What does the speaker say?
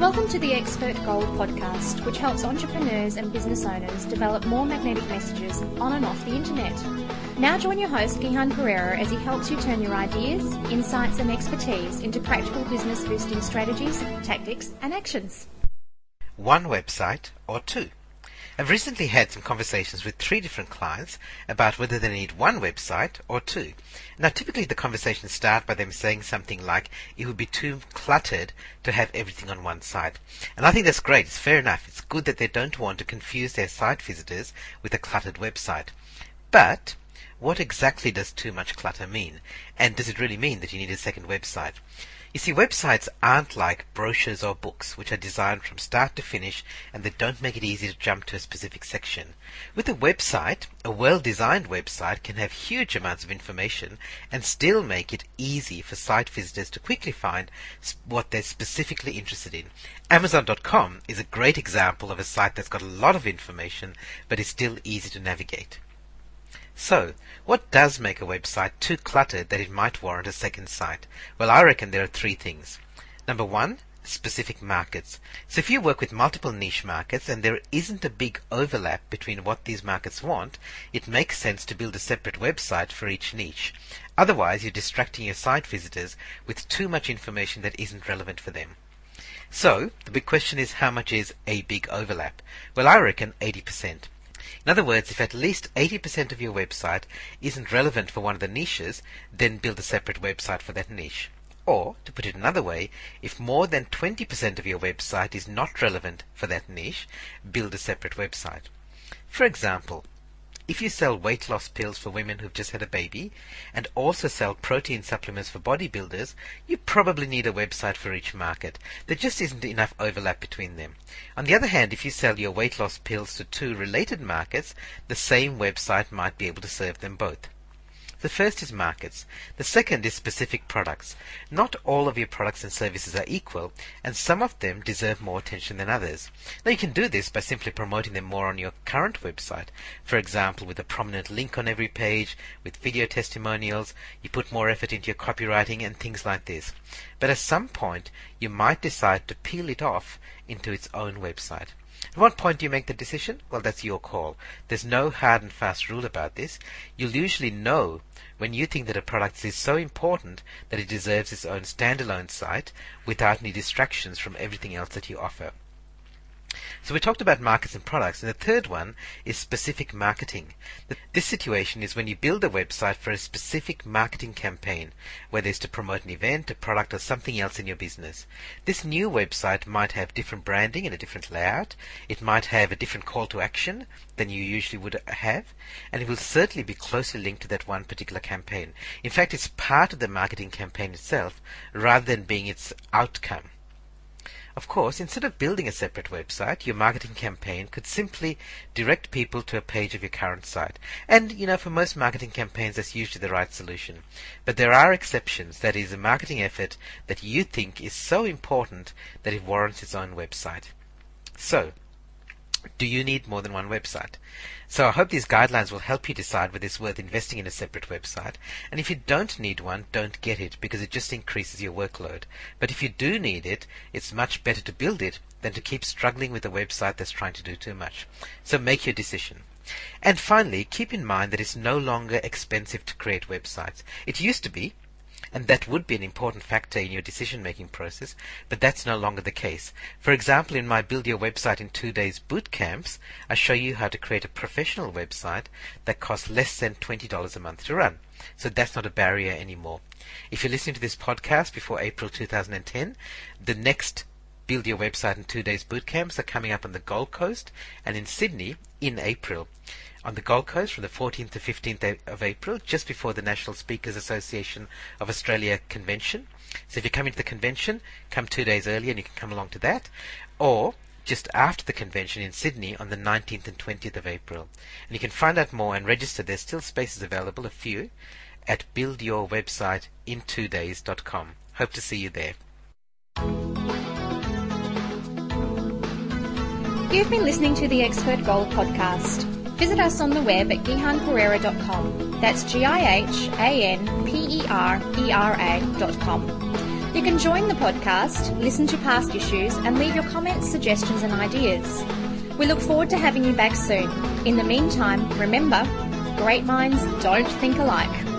Welcome to the Expert Gold podcast, which helps entrepreneurs and business owners develop more magnetic messages on and off the internet. Now join your host, Gihan Perera, as he helps you turn your ideas, insights, and expertise into practical business boosting strategies, tactics, and actions. One website or two. I've recently had some conversations with three different clients about whether they need one website or two. Now, typically the conversations start by them saying something like, it would be too cluttered to have everything on one site. And I think that's great. It's fair enough. It's good that they don't want to confuse their site visitors with a cluttered website. But, what exactly does too much clutter mean? And does it really mean that you need a second website? You see, websites aren't like brochures or books, which are designed from start to finish and they don't make it easy to jump to a specific section. With a website, a well-designed website can have huge amounts of information and still make it easy for site visitors to quickly find what they're specifically interested in. Amazon.com is a great example of a site that's got a lot of information but is still easy to navigate. So, what does make a website too cluttered that it might warrant a second site? Well, I reckon there are three things. Number one, specific markets. So if you work with multiple niche markets and there isn't a big overlap between what these markets want, it makes sense to build a separate website for each niche. Otherwise, you're distracting your site visitors with too much information that isn't relevant for them. So, the big question is how much is a big overlap? Well, I reckon 80%. In other words, if at least 80% of your website isn't relevant for one of the niches, then build a separate website for that niche. Or, to put it another way, if more than 20% of your website is not relevant for that niche, build a separate website. For example, if you sell weight loss pills for women who've just had a baby and also sell protein supplements for bodybuilders, you probably need a website for each market. There just isn't enough overlap between them. On the other hand, if you sell your weight loss pills to two related markets, the same website might be able to serve them both. The first is markets. The second is specific products. Not all of your products and services are equal, and some of them deserve more attention than others. Now you can do this by simply promoting them more on your current website. For example, with a prominent link on every page, with video testimonials, you put more effort into your copywriting and things like this. But at some point, you might decide to peel it off into its own website. At what point do you make the decision? Well, that's your call. There's no hard and fast rule about this. You'll usually know when you think that a product is so important that it deserves its own standalone site without any distractions from everything else that you offer. So we talked about markets and products, and the third one is specific marketing. This situation is when you build a website for a specific marketing campaign, whether it's to promote an event, a product, or something else in your business. This new website might have different branding and a different layout. It might have a different call to action than you usually would have, and it will certainly be closely linked to that one particular campaign. In fact, it's part of the marketing campaign itself rather than being its outcome. Of course, instead of building a separate website, your marketing campaign could simply direct people to a page of your current site. And, you know, for most marketing campaigns, that's usually the right solution. But there are exceptions. That is a marketing effort that you think is so important that it warrants its own website. So, do you need more than one website? So I hope these guidelines will help you decide whether it's worth investing in a separate website. And if you don't need one, don't get it because it just increases your workload. But if you do need it, it's much better to build it than to keep struggling with a website that's trying to do too much. So make your decision. And finally, keep in mind that it's no longer expensive to create websites. It used to be, and that would be an important factor in your decision making process, but that's no longer the case. For example, in my Build Your Website in Two Days boot camps, I show you how to create a professional website that costs less than $20 a month to run. So that's not a barrier anymore. If you're listening to this podcast before April 2010, the next Build Your Website in Two Days boot camps are coming up on the Gold Coast and in Sydney in April on the Gold Coast from the 14th to 15th of April, just before the National Speakers Association of Australia convention. So if you're coming to the convention, come two days early and you can come along to that. Or just after the convention in Sydney on the 19th and 20th of April. And you can find out more and register. There's still spaces available, a few, at buildyourwebsiteinTwodays.com. Hope to see you there. You've been listening to the Expert Gold podcast. Visit us on the web at gihanperera.com. That's G I H A N P E R E R A.com. You can join the podcast, listen to past issues, and leave your comments, suggestions, and ideas. We look forward to having you back soon. In the meantime, remember, great minds don't think alike.